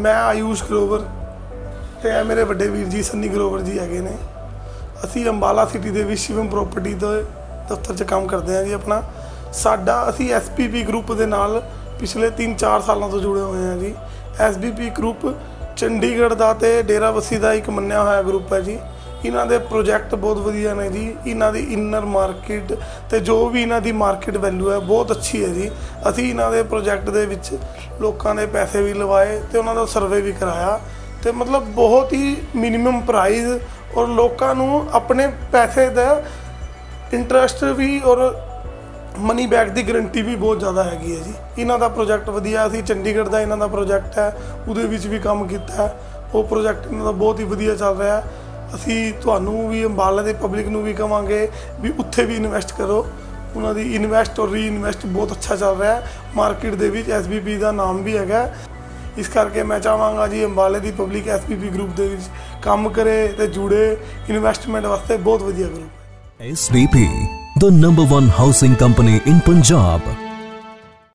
ਮੈਂ ਆਯੂਸ਼ ਗਰੋਵਰ ਤੇ ਇਹ ਮੇਰੇ ਵੱਡੇ ਵੀਰ ਜੀ ਸੰਨੀ ਗਰੋਵਰ ਜੀ ਹੈਗੇ ਨੇ। ਅਸੀਂ ਅੰਬਾਲਾ ਸਿਟੀ ਦੇ ਵਿੱਚ ਸ਼ਿਵਮ ਪ੍ਰਾਪਰਟੀ ਦੇ ਦਫ਼ਤਰ 'ਚ ਕੰਮ ਕਰਦੇ ਹਾਂ ਜੀ ਆਪਣਾ। ਸਾਡਾ ਅਸੀਂ ਐਸਪੀਪੀ ਗਰੁੱਪ ਦੇ ਨਾਲ ਪਿਛਲੇ 3-4 ਸਾਲਾਂ ਤੋਂ ਜੁੜੇ ਹੋਏ ਹਾਂ ਜੀ। ਐਸਬੀਪੀ ਗਰੁੱਪ ਚੰਡੀਗੜ੍ਹ ਦਾ ਤੇ ਡੇਰਾਬੱਸੀ ਦਾ ਇੱਕ ਮੰਨਿਆ ਹੋਇਆ ਗਰੁੱਪ ਹੈ ਜੀ। ਇਹਨਾਂ ਦੇ ਪ੍ਰੋਜੈਕਟ ਬਹੁਤ ਵਧੀਆ ਨੇ ਜੀ। ਇਹਨਾਂ ਦੀ ਇਨਰ ਮਾਰਕੀਟ ਤੇ ਜੋ ਵੀ ਇਹਨਾਂ ਦੀ ਮਾਰਕੀਟ ਵੈਲਿਊ ਹੈ, ਬਹੁਤ ਅੱਛੀ ਹੈ ਜੀ। ਅਸੀਂ ਇਹਨਾਂ ਦੇ ਪ੍ਰੋਜੈਕਟ ਦੇ ਵਿੱਚ ਲੋਕਾਂ ਦੇ ਪੈਸੇ ਵੀ ਲਵਾਏ ਤੇ ਉਹਨਾਂ ਦਾ ਸਰਵੇ ਵੀ ਕਰਾਇਆ। ਤੇ ਮਤਲਬ ਬਹੁਤ ਹੀ ਮਿਨੀਮਮ ਪ੍ਰਾਈਸ ਔਰ ਲੋਕਾਂ ਨੂੰ ਆਪਣੇ ਪੈਸੇ ਦਾ ਇੰਟਰਸਟ ਵੀ ਔਰ ਮਨੀ ਬੈਕ ਦੀ ਗਾਰੰਟੀ ਵੀ ਬਹੁਤ ਜ਼ਿਆਦਾ ਹੈਗੀ ਹੈ ਜੀ। ਇਹਨਾਂ ਦਾ ਪ੍ਰੋਜੈਕਟ ਵਧੀਆ, ਅਸੀਂ ਚੰਡੀਗੜ੍ਹ ਦਾ ਇਹਨਾਂ ਦਾ ਪ੍ਰੋਜੈਕਟ ਹੈ, ਉਹਦੇ ਵਿੱਚ ਵੀ ਕੰਮ ਕੀਤਾ ਹੈ। ਉਹ ਪ੍ਰੋਜੈਕਟ ਇਹਨਾਂ ਦਾ ਬਹੁਤ ਹੀ ਵਧੀਆ ਚੱਲ ਰਿਹਾ ਹੈ। ਅਸੀਂ ਤੁਹਾਨੂੰ ਵੀ ਅੰਬਾਲਾ ਦੇ ਪਬਲਿਕ ਨੂੰ ਵੀ ਕਵਾਂਗੇ ਵੀ ਉੱਥੇ ਵੀ ਇਨਵੈਸਟ ਕਰੋ ਉਹਨਾਂ ਦੀ ਇਨਵੈਸਟ ਔਰ ਰੀਇਨਵੈਸਟ ਬਹੁਤ ਅੱਛਾ ਚੱਲ ਰਿਹਾ ਹੈ ਮਾਰਕੀਟ ਦੇ ਵਿੱਚ ਐਸਬੀਪੀ ਦਾ ਨਾਮ ਵੀ ਹੈਗਾ ਹੈ। ਇਸ ਕਰਕੇ ਮੈਂ ਚਾਹਾਂਗਾ ਜੀ ਅੰਬਾਲੇ ਦੀ ਪਬਲਿਕ ਐਸਬੀਪੀ ਗਰੁੱਪ ਦੇ ਵਿੱਚ ਕੰਮ ਕਰੇ ਤੇ ਜੁੜੇ ਇਨਵੈਸਟਮੈਂਟ ਵਾਸਤੇ ਬਹੁਤ ਵਧੀਆ ਗਰੁੱਪ ਹੈ SVP, the number one housing company in Punjab.